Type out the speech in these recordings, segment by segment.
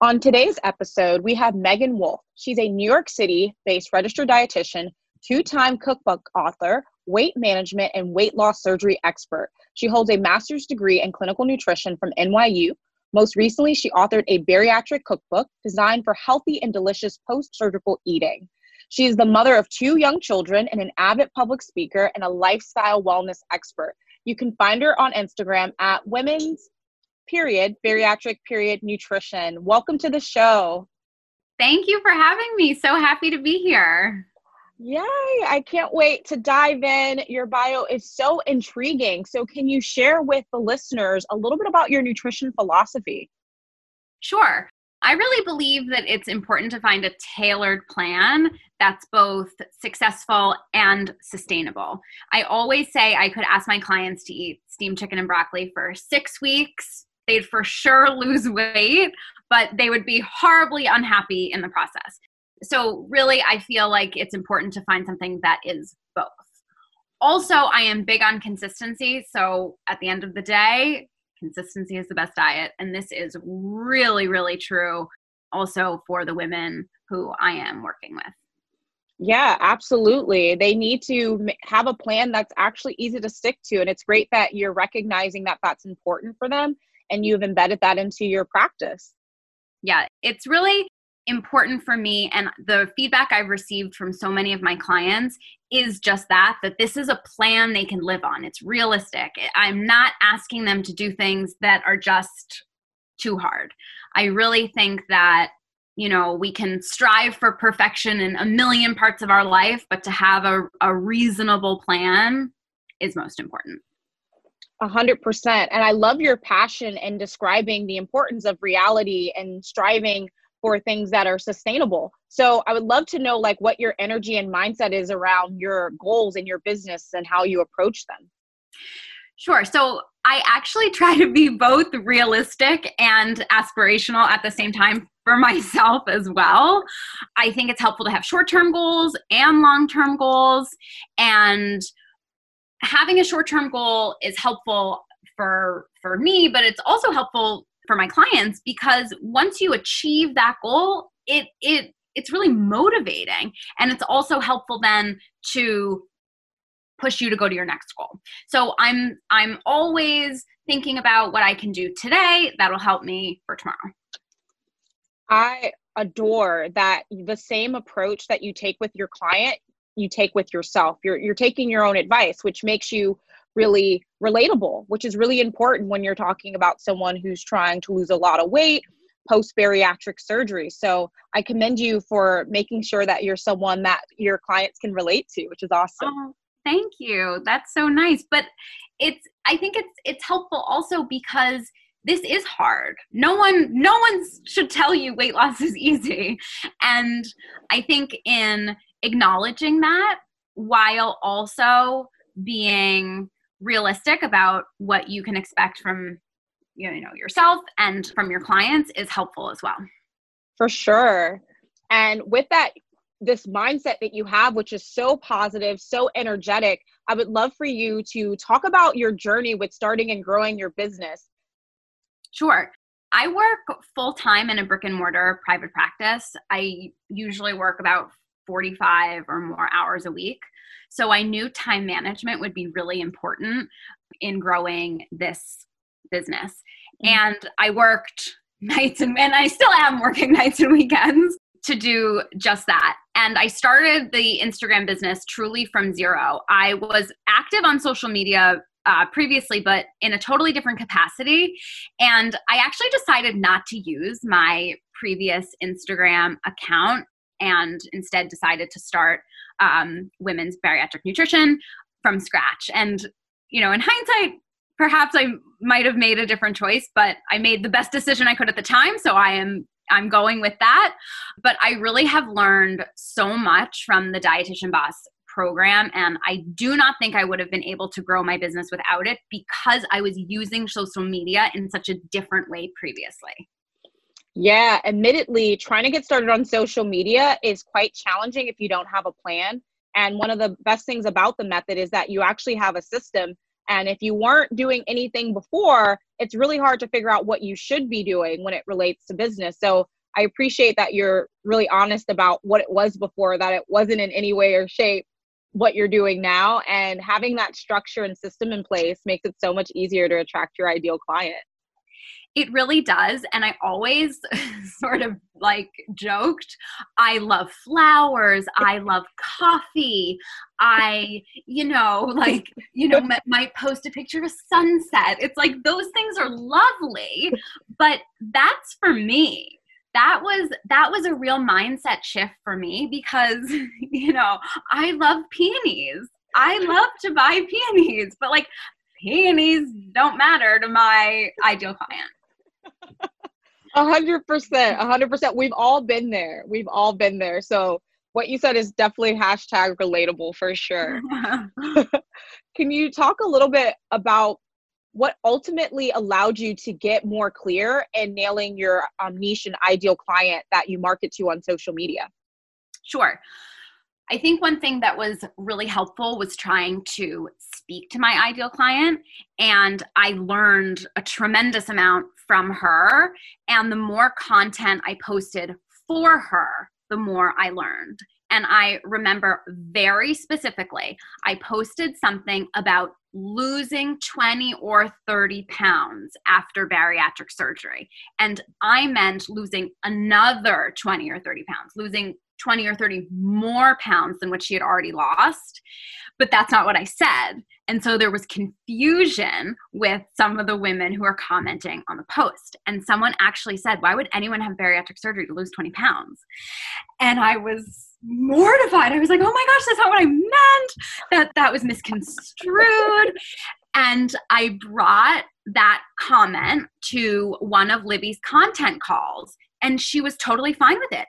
On today's episode, we have Megan Wolf. She's a New York City based registered dietitian, two time cookbook author, weight management, and weight loss surgery expert. She holds a master's degree in clinical nutrition from NYU. Most recently, she authored a bariatric cookbook designed for healthy and delicious post surgical eating. She is the mother of two young children and an avid public speaker and a lifestyle wellness expert. You can find her on Instagram at women's period, bariatric period nutrition. Welcome to the show. Thank you for having me. So happy to be here. Yay! I can't wait to dive in. Your bio is so intriguing. So, can you share with the listeners a little bit about your nutrition philosophy? Sure. I really believe that it's important to find a tailored plan that's both successful and sustainable. I always say I could ask my clients to eat steamed chicken and broccoli for six weeks, they'd for sure lose weight, but they would be horribly unhappy in the process. So, really, I feel like it's important to find something that is both. Also, I am big on consistency. So, at the end of the day, consistency is the best diet. And this is really, really true also for the women who I am working with. Yeah, absolutely. They need to have a plan that's actually easy to stick to. And it's great that you're recognizing that that's important for them and you've embedded that into your practice. Yeah, it's really important for me and the feedback I've received from so many of my clients is just that that this is a plan they can live on. It's realistic. I'm not asking them to do things that are just too hard. I really think that you know we can strive for perfection in a million parts of our life but to have a, a reasonable plan is most important a hundred percent. And I love your passion in describing the importance of reality and striving for things that are sustainable. So I would love to know like what your energy and mindset is around your goals in your business and how you approach them. Sure. So I actually try to be both realistic and aspirational at the same time for myself as well. I think it's helpful to have short term goals and long term goals. And having a short-term goal is helpful for for me but it's also helpful for my clients because once you achieve that goal it it it's really motivating and it's also helpful then to push you to go to your next goal. So i'm i'm always thinking about what i can do today that'll help me for tomorrow. I adore that the same approach that you take with your client you take with yourself. You're you're taking your own advice, which makes you really relatable, which is really important when you're talking about someone who's trying to lose a lot of weight post bariatric surgery. So I commend you for making sure that you're someone that your clients can relate to, which is awesome. Oh, thank you. That's so nice. But it's I think it's it's helpful also because this is hard. No one no one should tell you weight loss is easy. And I think in acknowledging that while also being realistic about what you can expect from you know yourself and from your clients is helpful as well. For sure. And with that this mindset that you have which is so positive so energetic i would love for you to talk about your journey with starting and growing your business. Sure. I work full time in a brick and mortar private practice. I usually work about 45 or more hours a week. So I knew time management would be really important in growing this business. Mm-hmm. And I worked nights and, and I still am working nights and weekends to do just that. And I started the Instagram business truly from zero. I was active on social media uh, previously, but in a totally different capacity. And I actually decided not to use my previous Instagram account and instead decided to start um, women's bariatric nutrition from scratch. And, you know, in hindsight, perhaps I might have made a different choice, but I made the best decision I could at the time. So I am I'm going with that. But I really have learned so much from the Dietitian Boss program. And I do not think I would have been able to grow my business without it because I was using social media in such a different way previously. Yeah, admittedly, trying to get started on social media is quite challenging if you don't have a plan. And one of the best things about the method is that you actually have a system And if you weren't doing anything before, it's really hard to figure out what you should be doing when it relates to business. So I appreciate that you're really honest about what it was before, that it wasn't in any way or shape what you're doing now. And having that structure and system in place makes it so much easier to attract your ideal client. It really does. And I always sort of like joked, I love flowers. I love coffee. I, you know, like, you know, might post a picture of a sunset. It's like those things are lovely, but that's for me that was that was a real mindset shift for me because you know i love peonies i love to buy peonies but like peonies don't matter to my ideal client a hundred percent a hundred percent we've all been there we've all been there so what you said is definitely hashtag relatable for sure can you talk a little bit about what ultimately allowed you to get more clear and nailing your um, niche and ideal client that you market to on social media? Sure. I think one thing that was really helpful was trying to speak to my ideal client. And I learned a tremendous amount from her. And the more content I posted for her, the more I learned. And I remember very specifically, I posted something about losing 20 or 30 pounds after bariatric surgery. And I meant losing another 20 or 30 pounds, losing 20 or 30 more pounds than what she had already lost. But that's not what I said. And so there was confusion with some of the women who are commenting on the post. And someone actually said, Why would anyone have bariatric surgery to lose 20 pounds? And I was mortified. I was like, oh my gosh, that's not what I meant. That that was misconstrued. and I brought that comment to one of Libby's content calls, and she was totally fine with it.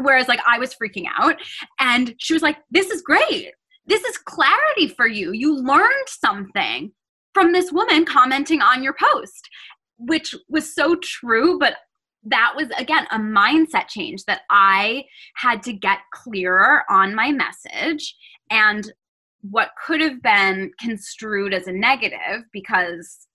Whereas, like, I was freaking out, and she was like, This is great. This is clarity for you. You learned something from this woman commenting on your post, which was so true, but that was again a mindset change that I had to get clearer on my message and what could have been construed as a negative because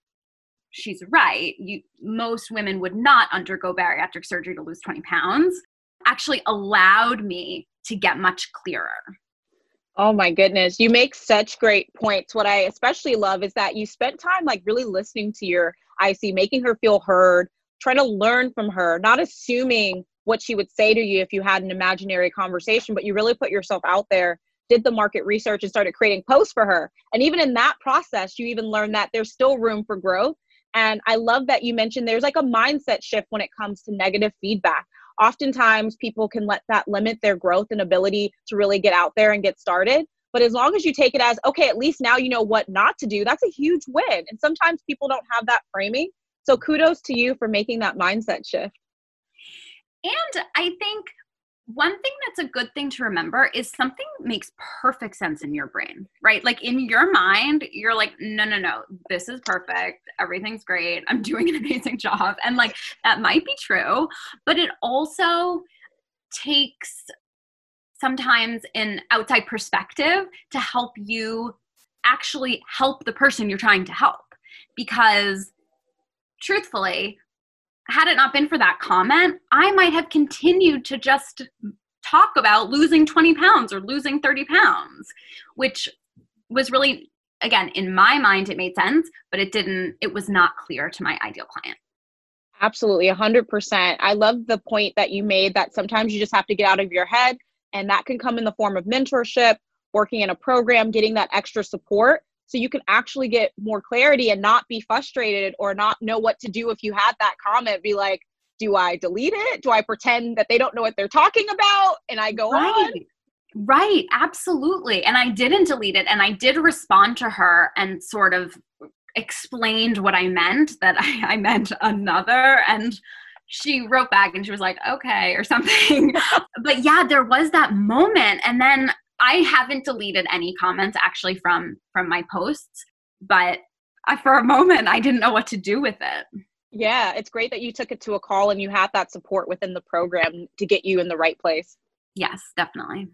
she's right you most women would not undergo bariatric surgery to lose 20 pounds actually allowed me to get much clearer Oh my goodness. You make such great points. What I especially love is that you spent time like really listening to your IC, making her feel heard, try to learn from her, not assuming what she would say to you if you had an imaginary conversation, but you really put yourself out there, did the market research, and started creating posts for her. And even in that process, you even learned that there's still room for growth. And I love that you mentioned there's like a mindset shift when it comes to negative feedback. Oftentimes, people can let that limit their growth and ability to really get out there and get started. But as long as you take it as, okay, at least now you know what not to do, that's a huge win. And sometimes people don't have that framing. So kudos to you for making that mindset shift. And I think one thing that's a good thing to remember is something makes perfect sense in your brain, right? Like in your mind, you're like, no, no, no, this is perfect. Everything's great. I'm doing an amazing job. And like that might be true, but it also takes sometimes an outside perspective to help you actually help the person you're trying to help because truthfully, had it not been for that comment, I might have continued to just talk about losing 20 pounds or losing 30 pounds, which was really, again, in my mind, it made sense, but it didn't, it was not clear to my ideal client. Absolutely, 100%. I love the point that you made that sometimes you just have to get out of your head, and that can come in the form of mentorship, working in a program, getting that extra support so you can actually get more clarity and not be frustrated or not know what to do if you had that comment be like do i delete it? Do i pretend that they don't know what they're talking about? And i go right. on. Right. Absolutely. And i didn't delete it and i did respond to her and sort of explained what i meant that i, I meant another and she wrote back and she was like okay or something. But yeah there was that moment and then I haven't deleted any comments actually from from my posts, but I, for a moment I didn't know what to do with it. Yeah, it's great that you took it to a call and you had that support within the program to get you in the right place. Yes, definitely.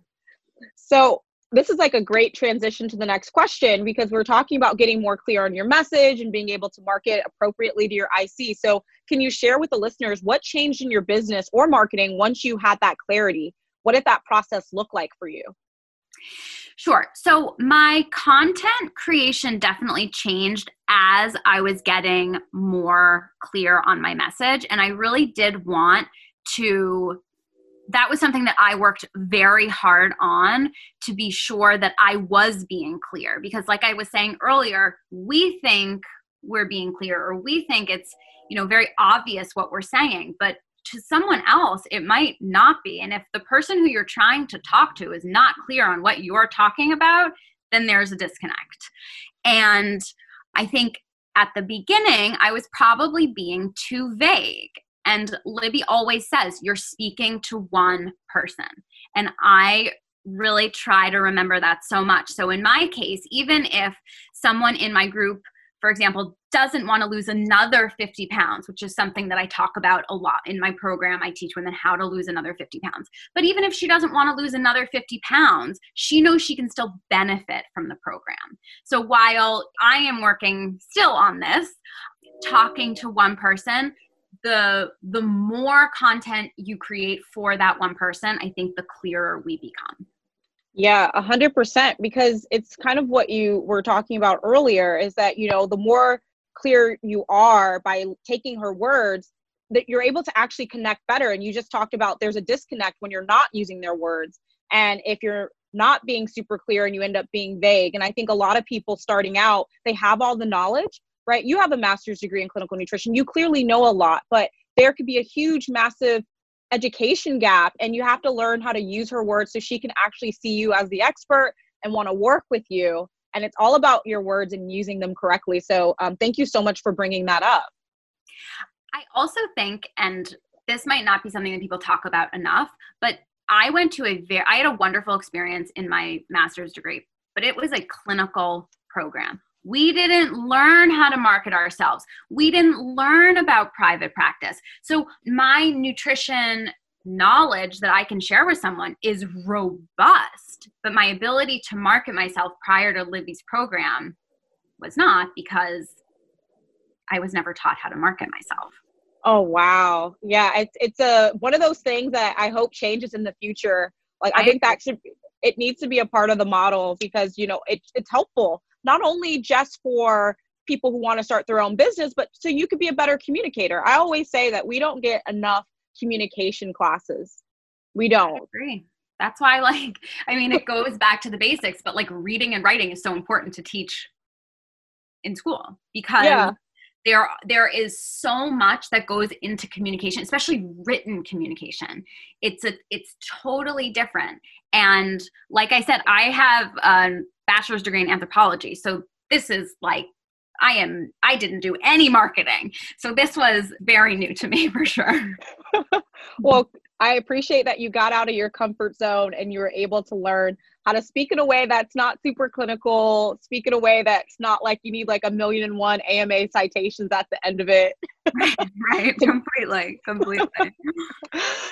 So, this is like a great transition to the next question because we're talking about getting more clear on your message and being able to market appropriately to your IC. So, can you share with the listeners what changed in your business or marketing once you had that clarity? What did that process look like for you? Sure. So, my content creation definitely changed as I was getting more clear on my message. And I really did want to that was something that I worked very hard on to be sure that I was being clear. Because, like I was saying earlier, we think we're being clear or we think it's you know very obvious what we're saying but to someone else it might not be and if the person who you're trying to talk to is not clear on what you're talking about then there's a disconnect and i think at the beginning i was probably being too vague and Libby always says, you're speaking to one person. And I really try to remember that so much. So in my case, even if someone in my group, for example, doesn't want to lose another 50 pounds, which is something that I talk about a lot in my program. I teach women how to lose another 50 pounds. But even if she doesn't want to lose another 50 pounds, she knows she can still benefit from the program. So while I am working still on this, talking to one person, the the more content you create for that one person i think the clearer we become yeah a hundred percent because it's kind of what you were talking about earlier is that you know the more clear you are by taking her words that you're able to actually connect better and you just talked about there's a disconnect when you're not using their words and if you're not being super clear and you end up being vague and i think a lot of people starting out they have all the knowledge right? You have a master's degree in clinical nutrition. You clearly know a lot, but there could be a huge, massive education gap, and you have to learn how to use her words so she can actually see you as the expert and want to work with you. And it's all about your words and using them correctly. So, um, thank you so much for bringing that up. I also think, and this might not be something that people talk about enough, but I went to a very, I had a wonderful experience in my master's degree, but it was a clinical program. We didn't learn how to market ourselves. We didn't learn about private practice. So, my nutrition knowledge that I can share with someone is robust, but my ability to market myself prior to Libby's program was not because I was never taught how to market myself. Oh wow. Yeah, it's it's a one of those things that I hope changes in the future. Like I, I think that should it needs to be a part of the model because you know it, it's helpful not only just for people who want to start their own business, but so you could be a better communicator. I always say that we don't get enough communication classes. We don't. I agree. That's why, like, I mean, it goes back to the basics, but like reading and writing is so important to teach in school because yeah. there there is so much that goes into communication, especially written communication. It's a it's totally different. And like I said, I have a bachelor's degree in anthropology. So this is like I am I didn't do any marketing. So this was very new to me for sure. well, I appreciate that you got out of your comfort zone and you were able to learn how to speak in a way that's not super clinical, speak in a way that's not like you need like a million and one AMA citations at the end of it. right, right, completely, completely.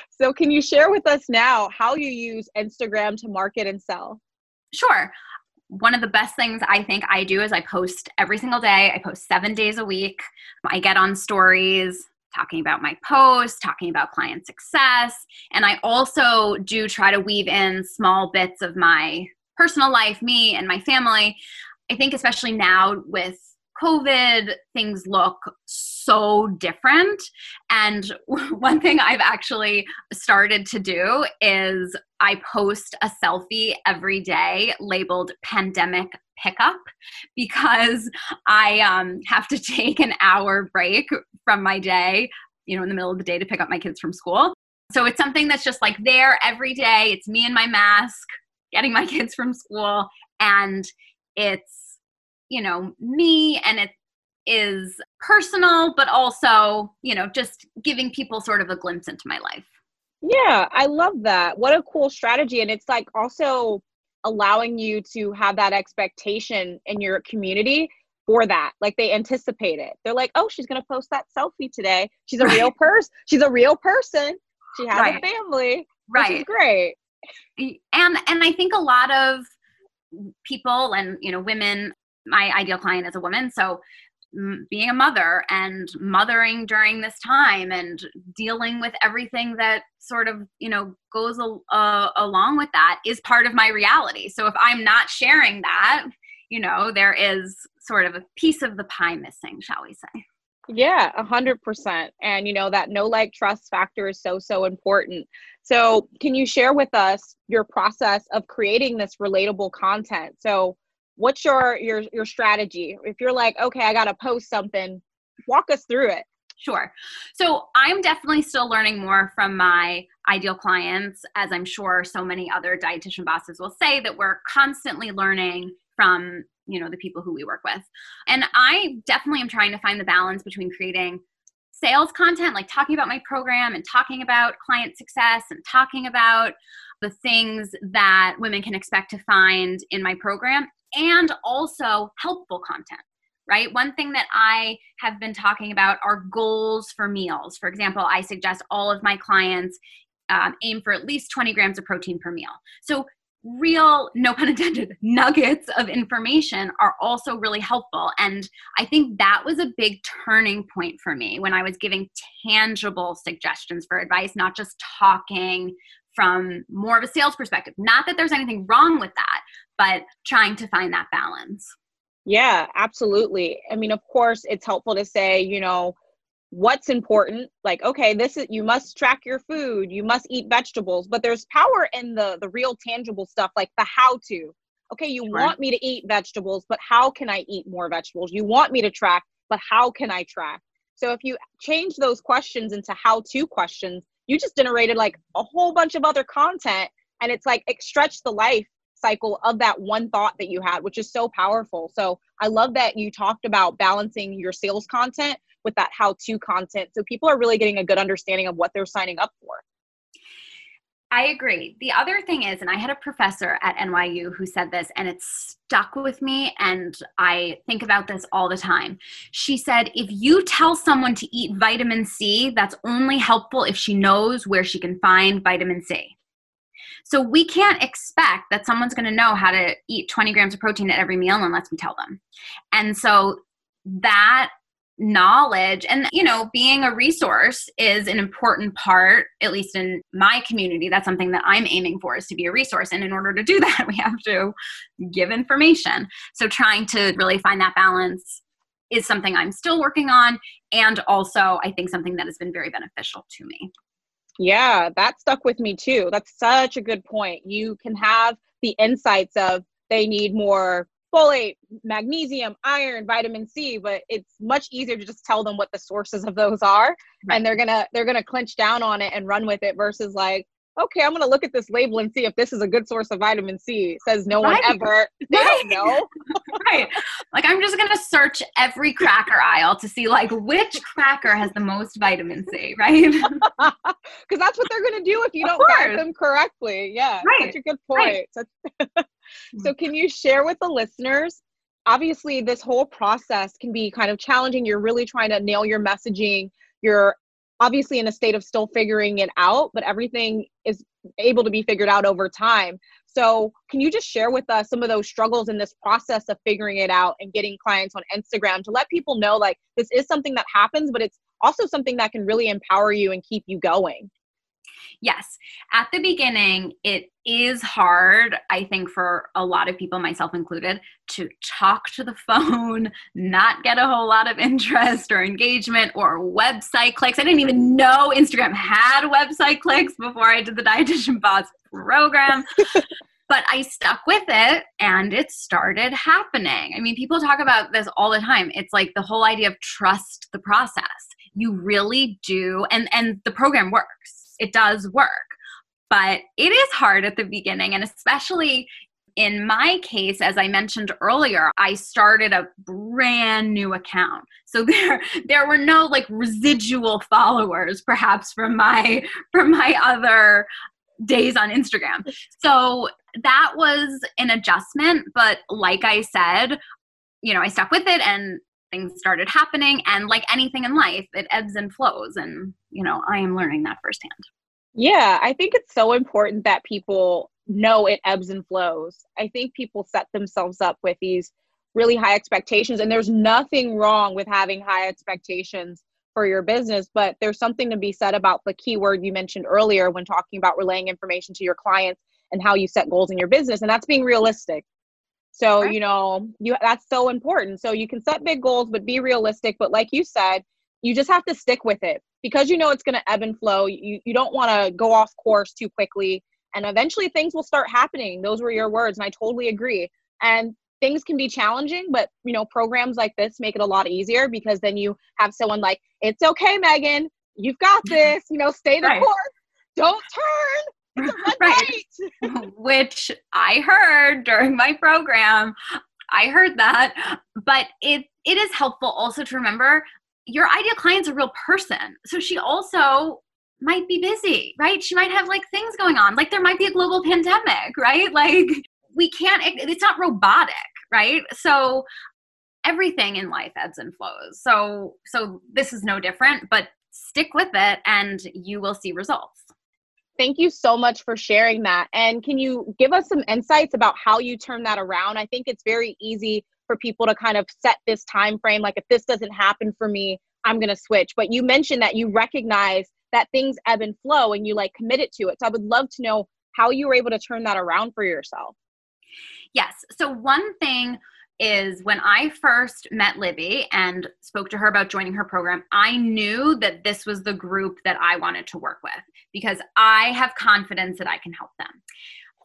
so, can you share with us now how you use Instagram to market and sell? Sure one of the best things I think I do is I post every single day. I post seven days a week. I get on stories talking about my posts, talking about client success. And I also do try to weave in small bits of my personal life, me and my family. I think, especially now with COVID, things look so different. And one thing I've actually started to do is I post a selfie every day labeled pandemic pickup because I um, have to take an hour break from my day, you know, in the middle of the day to pick up my kids from school. So it's something that's just like there every day. It's me and my mask getting my kids from school. And it's, you know, me and it is personal, but also, you know, just giving people sort of a glimpse into my life. Yeah, I love that. What a cool strategy. And it's like also allowing you to have that expectation in your community for that. Like they anticipate it. They're like, oh, she's gonna post that selfie today. She's a real person. She's a real person. She has right. a family. Right. Which is great. And and I think a lot of people and you know women my ideal client is a woman. So being a mother and mothering during this time and dealing with everything that sort of you know goes uh, along with that is part of my reality. So if i'm not sharing that you know there is sort of a piece of the pie missing shall we say. Yeah a hundred percent. And you know that no like trust factor is so so important. So can you share with us your process of creating this relatable content? So what's your your your strategy? If you're like okay i gotta post something walk us through it. Sure. So I'm definitely still learning more from my ideal clients, as I'm sure so many other dietitian bosses will say that we're constantly learning from you know the people who we work with. And i definitely am trying to find the balance between creating sales content like talking about my program and talking about client success and talking about the things that women can expect to find in my program and also helpful content right? One thing that I have been talking about are goals for meals. For example, I suggest all of my clients um, aim for at least 20 grams of protein per meal. So, real, no pun intended, nuggets of information are also really helpful. And I think that was a big turning point for me when I was giving tangible suggestions for advice, not just talking from more of a sales perspective. Not that there's anything wrong with that, but trying to find that balance. Yeah, absolutely. I mean, of course, it's helpful to say, you know, what's important like okay this is you must track your food you must eat vegetables but there's power in the the real tangible stuff like the how to okay you sure. want me to eat vegetables but how can i eat more vegetables you want me to track but how can i track so if you change those questions into how to questions you just generated like a whole bunch of other content and it's like it stretched the life cycle of that one thought that you had which is so powerful so i love that you talked about balancing your sales content with that how to content. So people are really getting a good understanding of what they're signing up for. I agree. The other thing is, and I had a professor at NYU who said this, and it stuck with me, and I think about this all the time. She said, if you tell someone to eat vitamin C, that's only helpful if she knows where she can find vitamin C. So we can't expect that someone's going to know how to eat 20 grams of protein at every meal unless we tell them. And so that knowledge and you know being a resource is an important part at least in my community. That's something that i'm aiming for is to be a resource. And in order to do that we have to give information. So trying to really find that balance is something i'm still working on and also i think something that has been very beneficial to me yeah that stuck with me too that's such a good point you can have the insights of they need more folate, magnesium, iron, vitamin C, but it's much easier to just tell them what the sources of those are right. and they're going to they're going to clinch down on it and run with it versus like okay, I'm going to look at this label and see if this is a good source of vitamin C. Says no right. one ever. They right. don't know. right. Like I'm just going to search every cracker aisle to see like which cracker has the most vitamin C, right? Because that's what they're going to do if you of don't guide them correctly. Yeah. Right. Such a good point. Right. so mm. can you share with the listeners obviously this whole process can be kind of challenging you're really trying to nail your messaging you're obviously in a state of still figuring it out, but everything is able to be figured out over time. So, can you just share with us some of those struggles in this process of figuring it out and getting clients on Instagram to let people know like this is something that happens, but it's also something that can really empower you and keep you going? Yes. At the beginning, it is hard, I think, for a lot of people, myself included, to talk to the phone, not get a whole lot of interest or engagement or website clicks. I didn't even know Instagram had website clicks before I did the Dietitian Boss program. but I stuck with it and it started happening. I mean, people talk about this all the time. It's like the whole idea of trust the process. You really do and and the program works it does work. But it is hard at the beginning, and especially in my case as i mentioned earlier i started a brand new account so there there were no like residual followers perhaps from my from my other days on instagram so that was an adjustment but like i said you know i stuck with it and things started happening and like anything in life it ebbs and flows and you know i am learning that firsthand yeah i think it's so important that people know it ebbs and flows. I think people set themselves up with these really high expectations, and there's nothing wrong with having high expectations for your business, but there's something to be said about the keyword you mentioned earlier when talking about relaying information to your clients and how you set goals in your business, and that's being realistic. So, you know, you that's so important. So you can set big goals but be realistic, but like you said, you just have to stick with it because you know it's going to ebb and flow. You you don't want to go off course too quickly and eventually things will start happening. Those were your words and I totally agree. And things can be challenging, but you know, programs like this make it a lot easier because then you have someone like, "It's okay, Megan. You've got this. You know, stay the right. course. Don't turn." right. Which I heard during my program. I heard that, but it it is helpful also to remember your ideal client's a real person. So she also might be busy, right? She might have like things going on. Like there might be a global pandemic, right? Like we can't it's not robotic, right? So everything in life ebbs and flows. So so this is no different, but stick with it and you will see results. Thank you so much for sharing that. And can you give us some insights about how you turn that around? I think it's very easy for people to kind of set this time frame like if this doesn't happen for me, I'm going to switch. But you mentioned that you recognize that things ebb and flow and you like committed to it. So I would love to know how you were able to turn that around for yourself. Yes. So one thing is when I first met Libby and spoke to her about joining her program, I knew that this was the group that I wanted to work with because I have confidence that I can help them.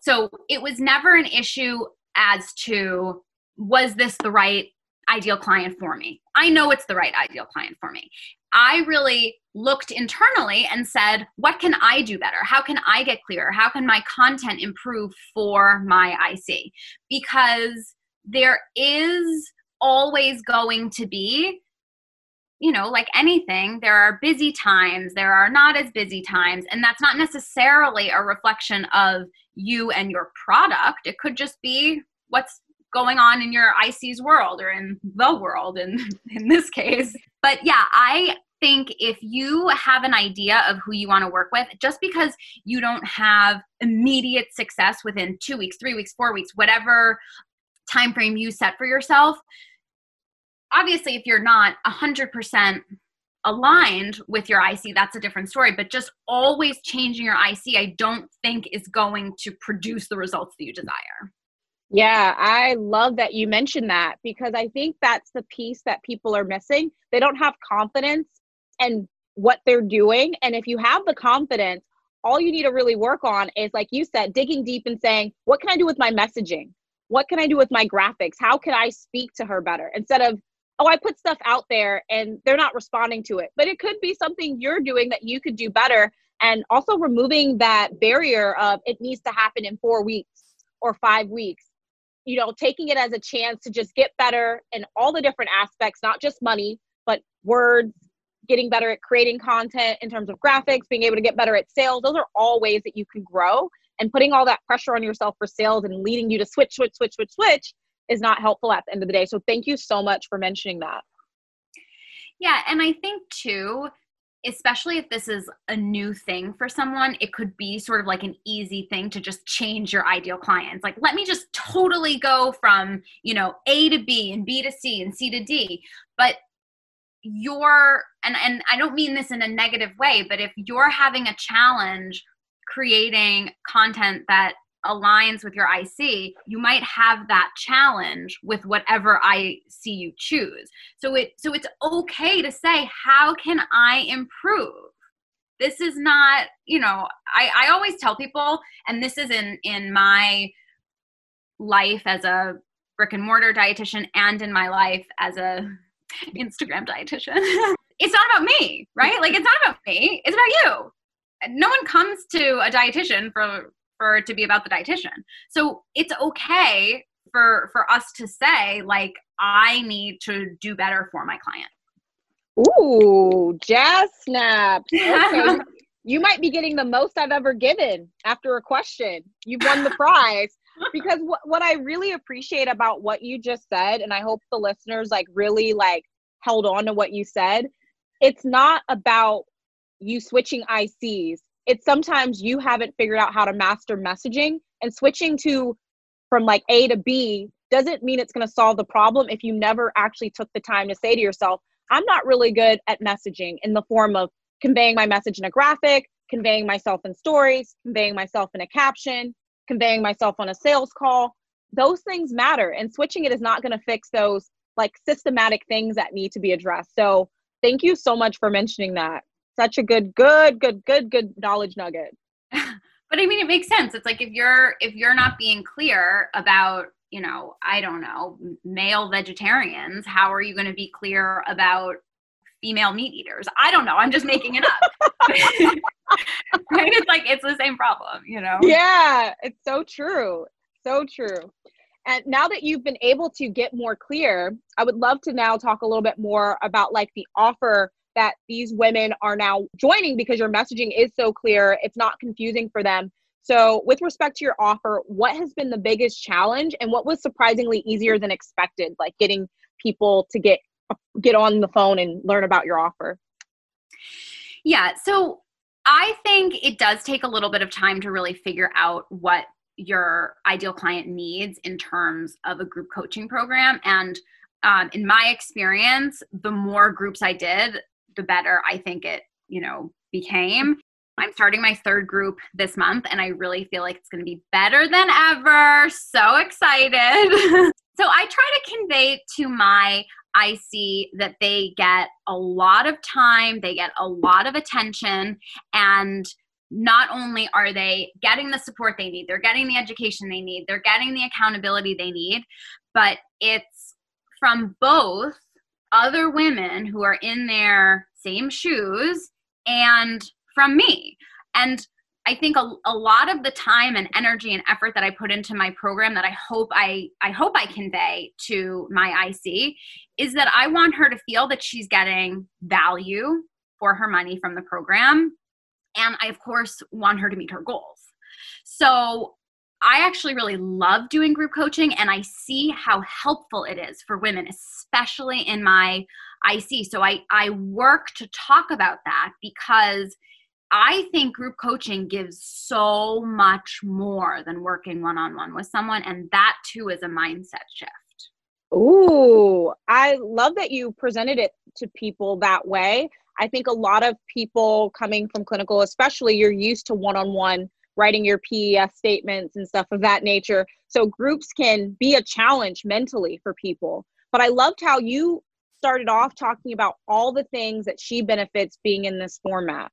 So it was never an issue as to was this the right ideal client for me? I know it's the right ideal client for me. I really looked internally and said, what can I do better? How can I get clearer? How can my content improve for my IC? Because there is always going to be you know, like anything, there are busy times, there are not as busy times, and that's not necessarily a reflection of you and your product. It could just be what's going on in your IC's world or in the world in in this case. But yeah, I think if you have an idea of who you want to work with, just because you don't have immediate success within 2 weeks, 3 weeks, 4 weeks, whatever time frame you set for yourself, obviously if you're not 100% aligned with your IC, that's a different story. But just always changing your IC, I don't think is going to produce the results that you desire. Yeah, I love that you mentioned that because I think that's the piece that people are missing. They don't have confidence in what they're doing. And if you have the confidence, all you need to really work on is, like you said, digging deep and saying, what can I do with my messaging? What can I do with my graphics? How can I speak to her better? Instead of, oh, I put stuff out there and they're not responding to it. But it could be something you're doing that you could do better. And also removing that barrier of it needs to happen in four weeks or five weeks you know, taking it as a chance to just get better in all the different aspects, not just money, but words, getting better at creating content in terms of graphics, being able to get better at sales. Those are all ways that you can grow. And putting all that pressure on yourself for sales and leading you to switch, switch, switch, switch, switch is not helpful at the end of the day. So thank you so much for mentioning that. Yeah. And I think too, especially if this is a new thing for someone, it could be sort of like an easy thing to just change your ideal clients. Like, let me just totally go from, you know, A to B and B to C and C to D. But you're, and, and I don't mean this in a negative way, but if you're having a challenge creating content that aligns with your IC, you might have that challenge with whatever IC you choose. So it so it's okay to say, how can I improve? This is not, you know, I, I always tell people, and this is in in my life as a brick and mortar dietitian and in my life as a Instagram dietitian. it's not about me, right? Like it's not about me, it's about you. No one comes to a dietitian for for it to be about the dietitian. So it's okay for for us to say like I need to do better for my client. Ooh, jazz snaps. Okay. you might be getting the most I've ever given after a question. You've won the prize. because what, what I really appreciate about what you just said, and I hope the listeners like really like held on to what you said, it's not about you switching ICs it's sometimes you haven't figured out how to master messaging And switching to from like A to B doesn't mean it's going to solve the problem if you never actually took the time to say to yourself, I'm not really good at messaging in the form of conveying my message in a graphic, conveying myself in stories, conveying myself in a caption, conveying myself on a sales call. Those things matter, and switching it is not going to fix those like systematic things that need to be addressed. So, thank you so much for mentioning that. Such a good, good, good, good, good knowledge nugget. but I mean, it makes sense. It's like if you're if you're not being clear about you know, I don't know, male vegetarians, how are you going to be clear about female meat eaters? I don't know. I'm just making it up. right? It's like it's the same problem, you know? Yeah, it's so true. So true. And now that you've been able to get more clear, I would love to now talk a little bit more about like the offer that these women are now joining because your messaging is so clear. It's not confusing for them. So, with respect to your offer, what has been the biggest challenge and what was surprisingly easier than expected, like getting people to get get on the phone and learn about your offer? Yeah, so I think it does take a little bit of time to really figure out what your ideal client needs in terms of a group coaching program. And um, in my experience, the more groups I did, the better I think it, you know, became. I'm starting my third group this month, and I really feel like it's going to be better than ever. So excited. so I try to convey to my IC that they get a lot of time, they get a lot of attention, and not only are they getting the support they need, they're getting the education they need, they're getting the accountability they need, but it's from both other women who are in their same shoes and from me. And I think a, a lot of the time and energy and effort that I put into my program that I hope I I hope I convey to my IC is that I want her to feel that she's getting value for her money from the program and I of course want her to meet her goals. So I actually really love doing group coaching and I see how helpful it is for women, especially in my IC. So I, I work to talk about that because I think group coaching gives so much more than working one on one with someone. And that too is a mindset shift. Ooh, I love that you presented it to people that way. I think a lot of people coming from clinical, especially, you're used to one on one writing your PES statements and stuff of that nature. So groups can be a challenge mentally for people. But I loved how you started off talking about all the things that she benefits being in this format.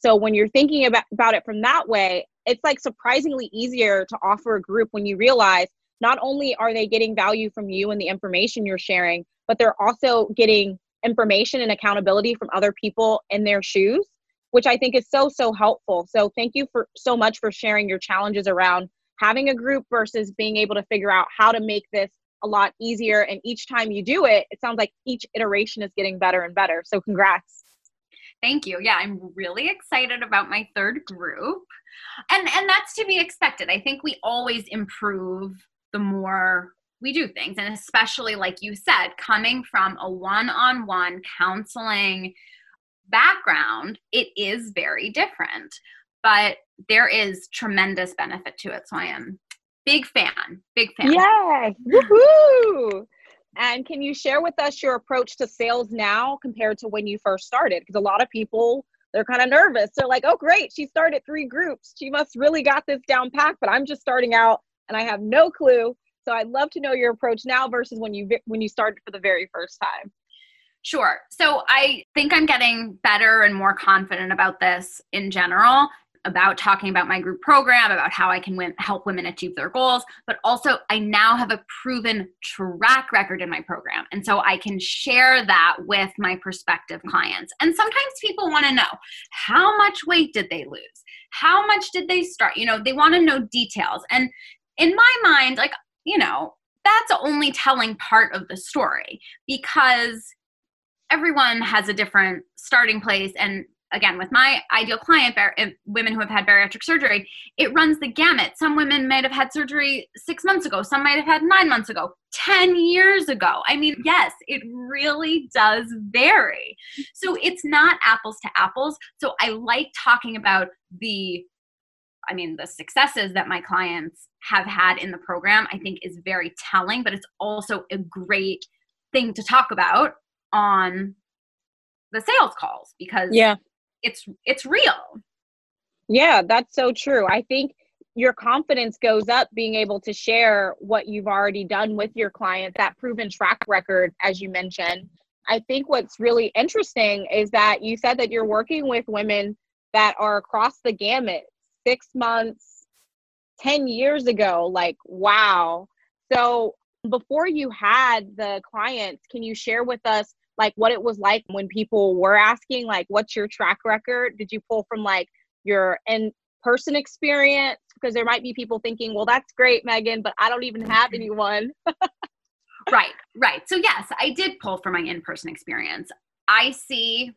So when you're thinking about, about it from that way, it's like surprisingly easier to offer a group when you realize not only are they getting value from you and the information you're sharing, but they're also getting information and accountability from other people in their shoes, which I think is so, so helpful. So thank you for so much for sharing your challenges around having a group versus being able to figure out how to make this a lot easier. And each time you do it, it sounds like each iteration is getting better and better. So congrats. Thank you. Yeah, I'm really excited about my third group. And and that's to be expected. I think we always improve the more we do things and especially like you said coming from a one-on-one counseling background it is very different but there is tremendous benefit to it so i am big fan big fan yeah woohoo and can you share with us your approach to sales now compared to when you first started? Because a lot of people, they're kind of nervous. They're like, oh, great, she started three groups. She must really got this down packed, but I'm just starting out and I have no clue. So I'd love to know your approach now versus when you when you started for the very first time. Sure. So I think I'm getting better and more confident about this in general about talking about my group program, about how I can win, help women achieve their goals, but also I now have a proven track record in my program. And so I can share that with my prospective clients. And sometimes people want to know how much weight did they lose? How much did they start? You know, they want to know details. And in my mind, like, you know, that's only telling part of the story because everyone has a different starting place. And again with my ideal client bar- eh, women who have had bariatric surgery it runs the gamut. Some women might have had surgery six months ago. Some might have had nine months ago ten years ago. I mean yes it really does vary. So it's not apples to apples. So i like talking about the I mean, the successes that my clients have had in the program, I think is very telling, but it's also a great thing to talk about on the sales calls because yeah, it's it's real. Yeah, that's so true. I think your confidence goes up being able to share what you've already done with your client, that proven track record, as you mentioned. I think what's really interesting is that you said that you're working with women that are across the gamut six months, 10 years ago. Like, wow. So, before you had the clients, can you share with us like what it was like when people were asking, like, what's your track record? Did you pull from like your in person experience? Because there might be people thinking, well, that's great, Megan, but I don't even have anyone. right, right. So, yes, I did pull from my in person experience. I see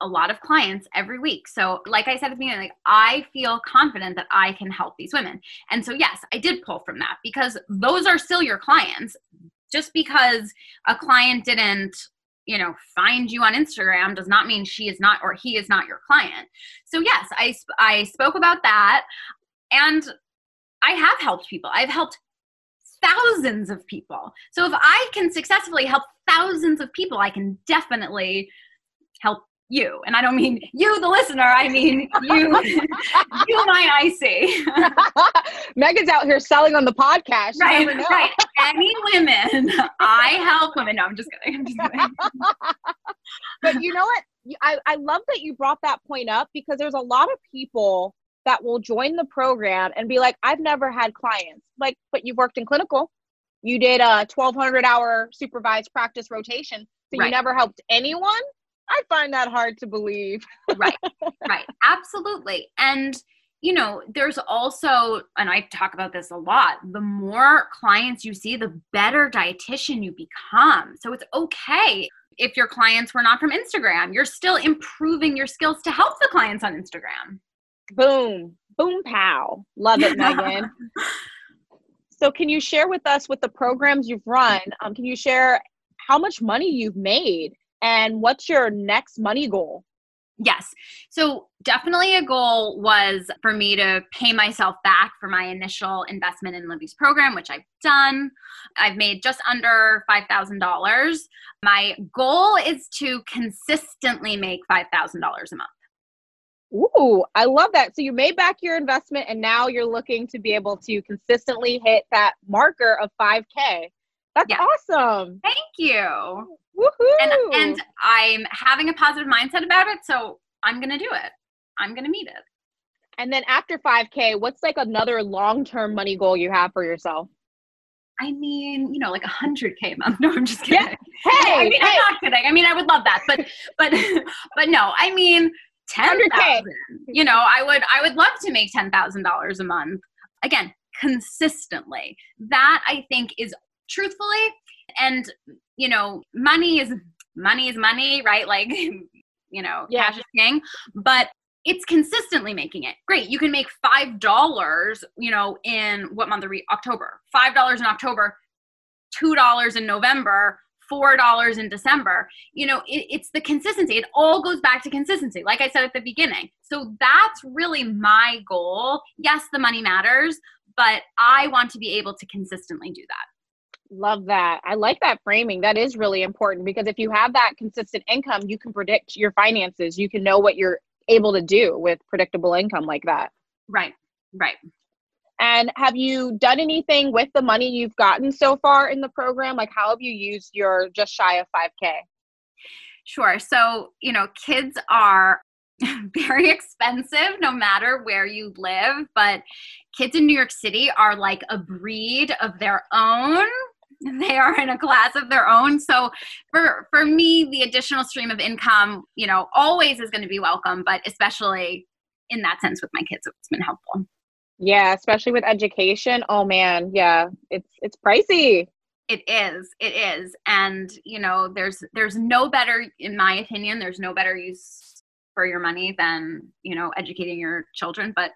a lot of clients every week. So, like I said at the beginning, like I feel confident that I can help these women. And so, yes, I did pull from that because those are still your clients. Just because a client didn't, you know, find you on Instagram does not mean she is not or he is not your client. So, yes, I I spoke about that and I have helped people. I've helped thousands of people. So if I can successfully help thousands of people, I can definitely help you. And i don't mean you the listener i mean you you my ic megan's out here selling on the podcast. You right right. Any women i help women. No i'm just kidding, I'm just kidding. but you know what? I, I love that you brought that point up because there's a lot of people that will join the program and be like i've never had clients. Like but you've worked in clinical. You did a 1200 hour supervised practice rotation so right. you never helped anyone I find that hard to believe. right, right. Absolutely. And, you know, there's also, and I talk about this a lot, the more clients you see, the better dietitian you become. So it's okay if your clients were not from Instagram, you're still improving your skills to help the clients on Instagram. Boom, boom, pow. Love it, Megan. so, can you share with us with the programs you've run? Um, can you share how much money you've made and what's your next money goal? Yes. So, definitely a goal was for me to pay myself back for my initial investment in Libby's program, which I've done. I've made just under $5,000. My goal is to consistently make $5,000 a month. Ooh, I love that. So you made back your investment and now you're looking to be able to consistently hit that marker of 5K. That's yeah. awesome. Thank you. Woohoo! And, and I'm having a positive mindset about it, so I'm gonna do it. I'm gonna meet it. And then after 5K, what's like another long-term money goal you have for yourself? I mean, you know, like a hundred K a month. No, I'm just kidding. Yeah. Hey, I mean, hey. I'm not kidding. I mean, I would love that, but, but, but no, I mean, ten thousand. You know, I would, I would love to make ten thousand dollars a month. Again, consistently. That I think is truthfully, and you know, money is money is money, right? Like, you know, yeah. cash is king. But it's consistently making it great. You can make five dollars, you know, in what month are we? October. Five dollars in October, two dollars in November, four dollars in December. You know, it, it's the consistency. It all goes back to consistency, like I said at the beginning. So that's really my goal. Yes, the money matters, but I want to be able to consistently do that. Love that. I like that framing. That is really important because if you have that consistent income, you can predict your finances. You can know what you're able to do with predictable income like that. Right. Right. And have you done anything with the money you've gotten so far in the program? Like, how have you used your just shy of 5K? Sure. So, you know, kids are very expensive no matter where you live, but kids in New York City are like a breed of their own they are in a class of their own. So for for me the additional stream of income you know always is going to be welcome but especially in that sense with my kids it's been helpful. Yeah especially with education. Oh man. Yeah it's it's pricey. It is it is. And you know there's there's no better in my opinion there's no better use for your money than you know educating your children but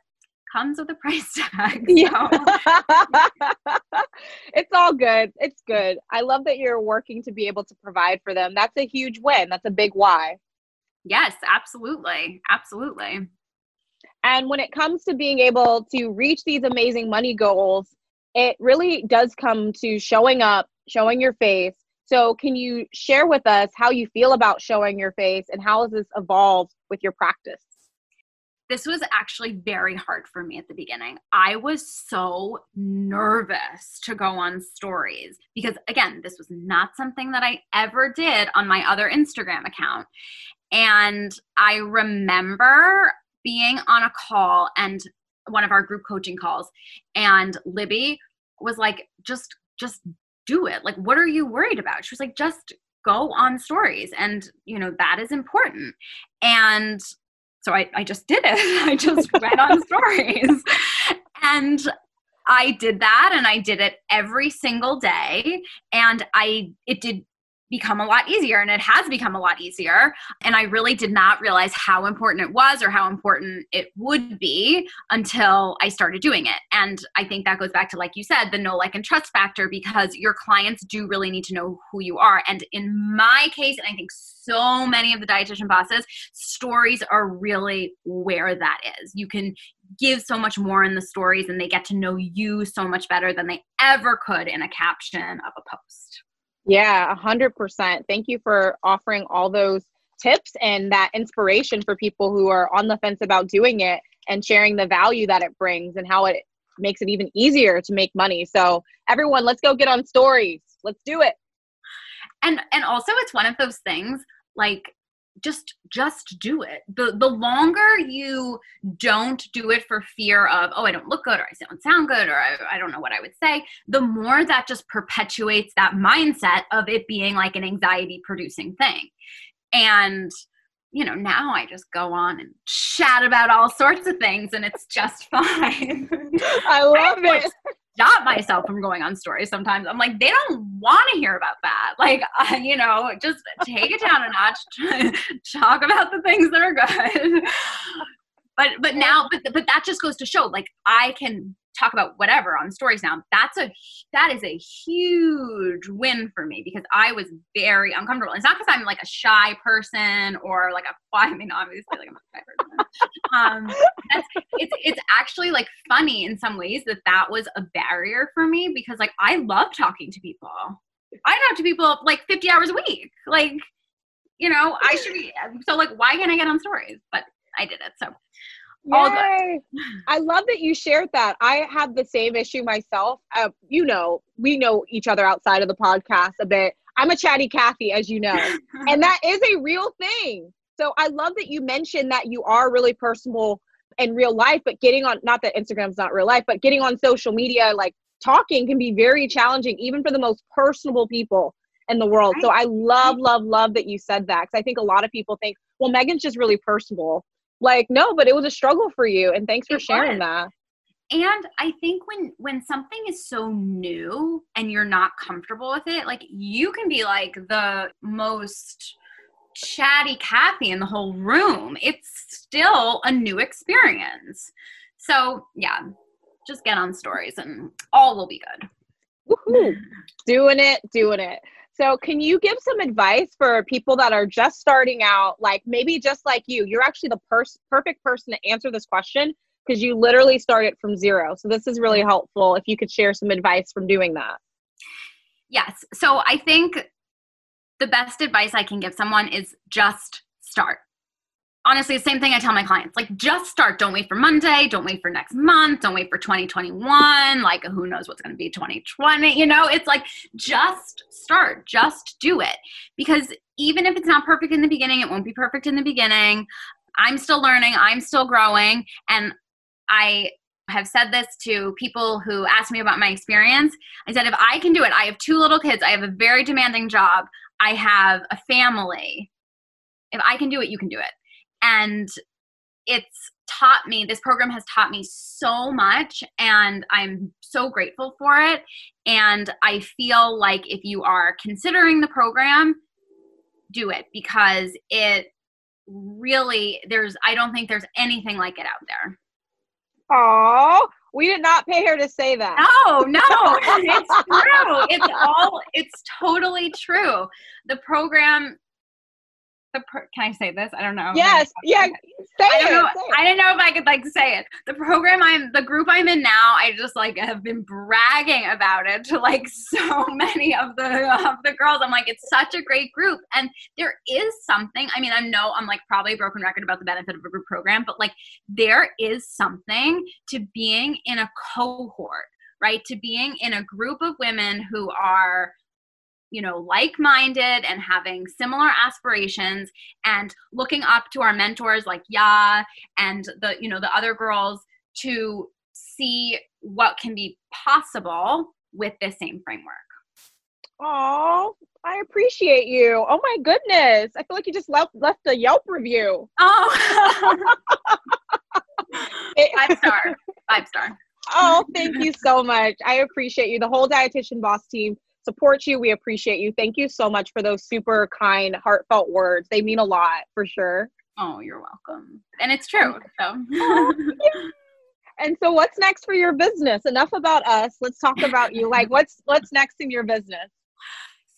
comes with a price tag. So. Yeah. it's all good. It's good. I love that you're working to be able to provide for them. That's a huge win. That's a big why. Yes, absolutely. Absolutely. And when it comes to being able to reach these amazing money goals, it really does come to showing up, showing your face. So, can you share with us how you feel about showing your face and how has this evolved with your practice? This was actually very hard for me at the beginning. I was so nervous to go on stories because, again, this was not something that I ever did on my other Instagram account. And I remember being on a call and one of our group coaching calls and libby was like just just do it like what are you worried about she was like just go on stories and you know that is important and so i, I just did it. I just read on stories. And i did that and i did it every single day. And i it did become a lot easier and it has become a lot easier. And i really did not realize how important it was or how important it would be until i started doing it. And i think that goes back to like you said the know like and trust factor because your clients do really need to know who you are. And in my case and i think so many of the dietitian bosses stories are really where that is. You can give so much more in the stories and they get to know you so much better than they ever could in a caption of a post yeah, 100%. Thank you for offering all those tips and that inspiration for people who are on the fence about doing it and sharing the value that it brings and how it makes it even easier to make money. So, everyone, let's go get on stories. Let's do it. And and also it's one of those things like just just do it. The the longer you don't do it for fear of oh i don't look good or i don't sound good or I, I don't know what i would say the more that just perpetuates that mindset of it being like an anxiety producing thing. And you know now i just go on and chat about all sorts of things and it's just fine. I love it stop myself from going on stories sometimes. I'm like, they don't want to hear about that. Like, uh, you know, just take it down a notch, talk about the things that are good. But but now, but but that just goes to show, like, I can talk about whatever on stories now that's a that is a huge win for me because i was very uncomfortable. It's not because i'm like a shy person or like a i mean obviously like i'm a shy person. Um that's it's it's actually like funny in some ways that that was a barrier for me because like i love talking to people. I talk to people like 50 hours a week. Like you know i should be so like why can't i get on stories? But i did it so Yay. I love that you shared that. I have the same issue myself. Uh, you know, we know each other outside of the podcast a bit. I'm a chatty Kathy, as you know, and that is a real thing. So I love that you mentioned that you are really personable in real life, but getting on, not that Instagram's not real life, but getting on social media, like talking can be very challenging, even for the most personable people in the world. So I love, love, love that you said that because I think a lot of people think, well, Megan's just really personable like no but it was a struggle for you and thanks for it sharing was. that. And i think when when something is so new and you're not comfortable with it like you can be like the most chatty kathy in the whole room. It's still a new experience. So yeah just get on stories and all will be good. Woohoo. doing it doing it so, can you give some advice for people that are just starting out, like maybe just like you? You're actually the perfect person to answer this question because you literally started from zero. So, this is really helpful if you could share some advice from doing that. Yes. So, I think the best advice I can give someone is just start honestly the same thing i tell my clients like just start. Don't wait for monday. Don't wait for next month. Don't wait for 2021 like who knows what's going to be 2020 you know it's like just start. Just do it. Because even if it's not perfect in the beginning it won't be perfect in the beginning. I'm still learning. I'm still growing. And i have said this to people who ask me about my experience. I said if i can do it i have two little kids. I have a very demanding job. I have a family. If i can do it you can do it and it's taught me this program has taught me so much and i'm so grateful for it. And i feel like if you are considering the program do it because it really there's i don't think there's anything like it out there. Oh we did not pay her to say that. No no it's true. It's all it's totally true. The program the pro- can I say this? I don't know. Yes, yeah, say I don't know. say it. I didn't know if I could like say it. The program I'm, the group I'm in now, I just like have been bragging about it to like so many of the of the girls. I'm like, it's such a great group, and there is something. I mean, I know I'm like probably a broken record about the benefit of a group program, but like there is something to being in a cohort, right? To being in a group of women who are you know like-minded and having similar aspirations and looking up to our mentors like Yaa and the you know the other girls to see what can be possible with this same framework Oh, I appreciate you. Oh my goodness. I feel like you just left left a Yelp review. oh five star five star oh, thank you so much. I appreciate you. The whole dietitian boss team supports you. We appreciate you. Thank you so much for those super kind, heartfelt words. They mean a lot for sure. oh you're welcome and it's true so oh, And so what's next for your business? Enough about us. Let's talk about you. Like what's what's next in your business?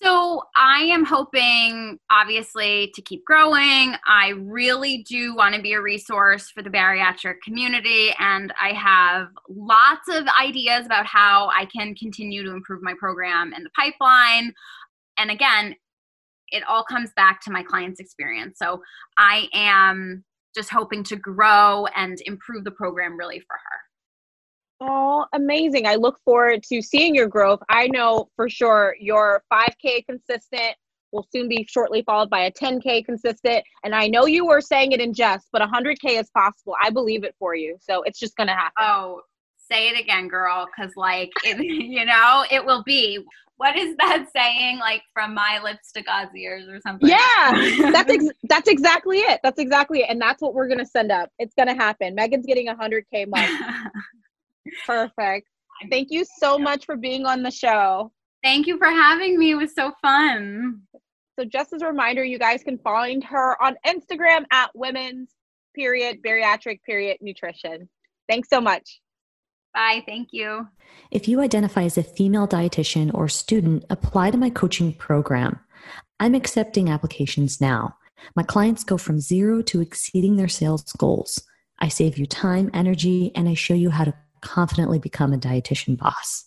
So I am hoping, obviously, to keep growing. I really do want to be a resource for the bariatric community, and I have lots of ideas about how I can continue to improve my program and the pipeline. And again, it all comes back to my client's experience. So I am just hoping to grow and improve the program really for her. Oh, amazing. I look forward to seeing your growth. I know for sure your 5K consistent will soon be shortly followed by a 10K consistent. And I know you were saying it in jest, but 100K is possible. I believe it for you. So it's just going to happen. Oh, say it again, girl, because like it, you know, it will be. What is that saying? Like from my lips to God's ears, or something? Yeah, that's ex- that's exactly it. That's exactly it. And that's what we're going to send up. It's going to happen. Megan's getting 100K month. Perfect. Thank you so much for being on the show. Thank you for having me. It was so fun. So just as a reminder, you guys can find her on Instagram at women's period bariatric period nutrition. Thanks so much. Bye. Thank you. If you identify as a female dietitian or student, apply to my coaching program. I'm accepting applications now. My clients go from zero to exceeding their sales goals. I save you time, energy, and I show you how to confidently become a dietitian boss.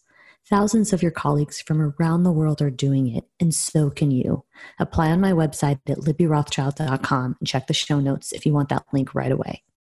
Thousands of your colleagues from around the world are doing it, and so can you. Apply on my website at libbyrothschild.com and check the show notes if you want that link right away.